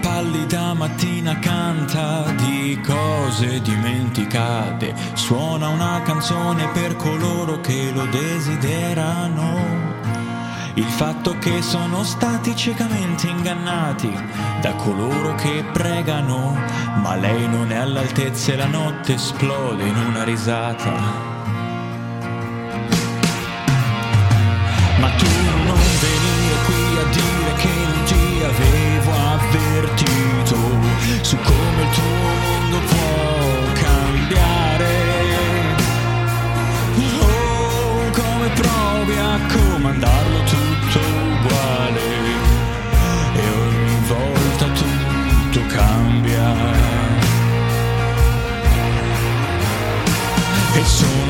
pallida mattina canta di cose dimenticate, suona una canzone per coloro che lo desiderano. Il fatto che sono stati ciecamente ingannati da coloro che pregano, ma lei non è all'altezza e la notte esplode in una risata.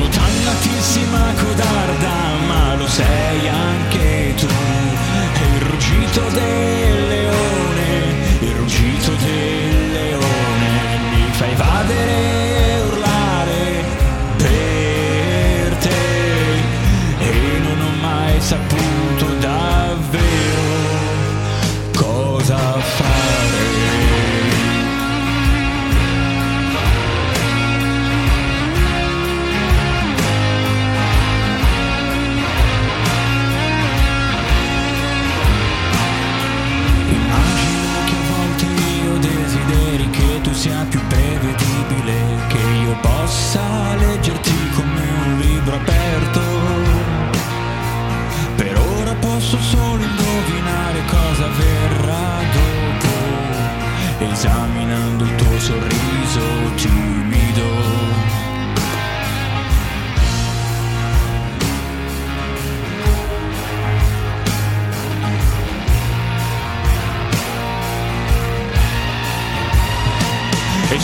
Sono dannatissima codarda, ma lo sei anche tu. E il ruggito del possa leggerti come un libro aperto. Per ora posso solo indovinare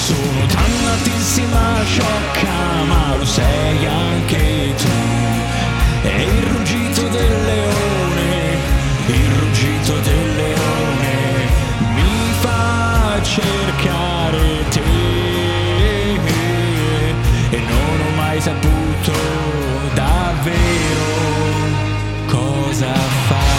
sono dannatissima sciocca, ma lo sei anche tu. E il ruggito del leone, il ruggito del leone, mi fa cercare te. E non ho mai saputo davvero cosa fare.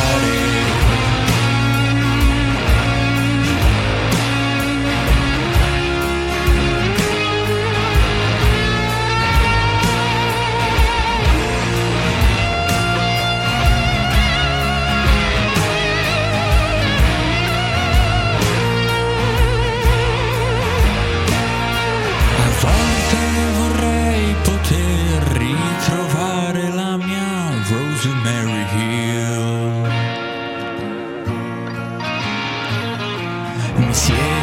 of Rosemary Hill. Monsieur.